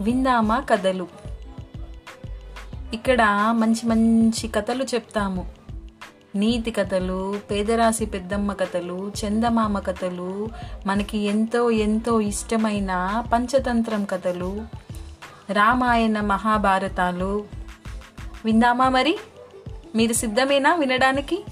విందామా కథలు? ఇక్కడ మంచి మంచి కథలు చెప్తాము. నీతి కథలు పేదరాశి పెద్దమ్మ కథలు చందమామ కథలు మనకి ఎంతో ఎంతో ఇష్టమైన పంచతంత్రం కథలు రామాయణ మహాభారతాలు. విందామా మరి? మీరు సిద్ధమేనా వినడానికి?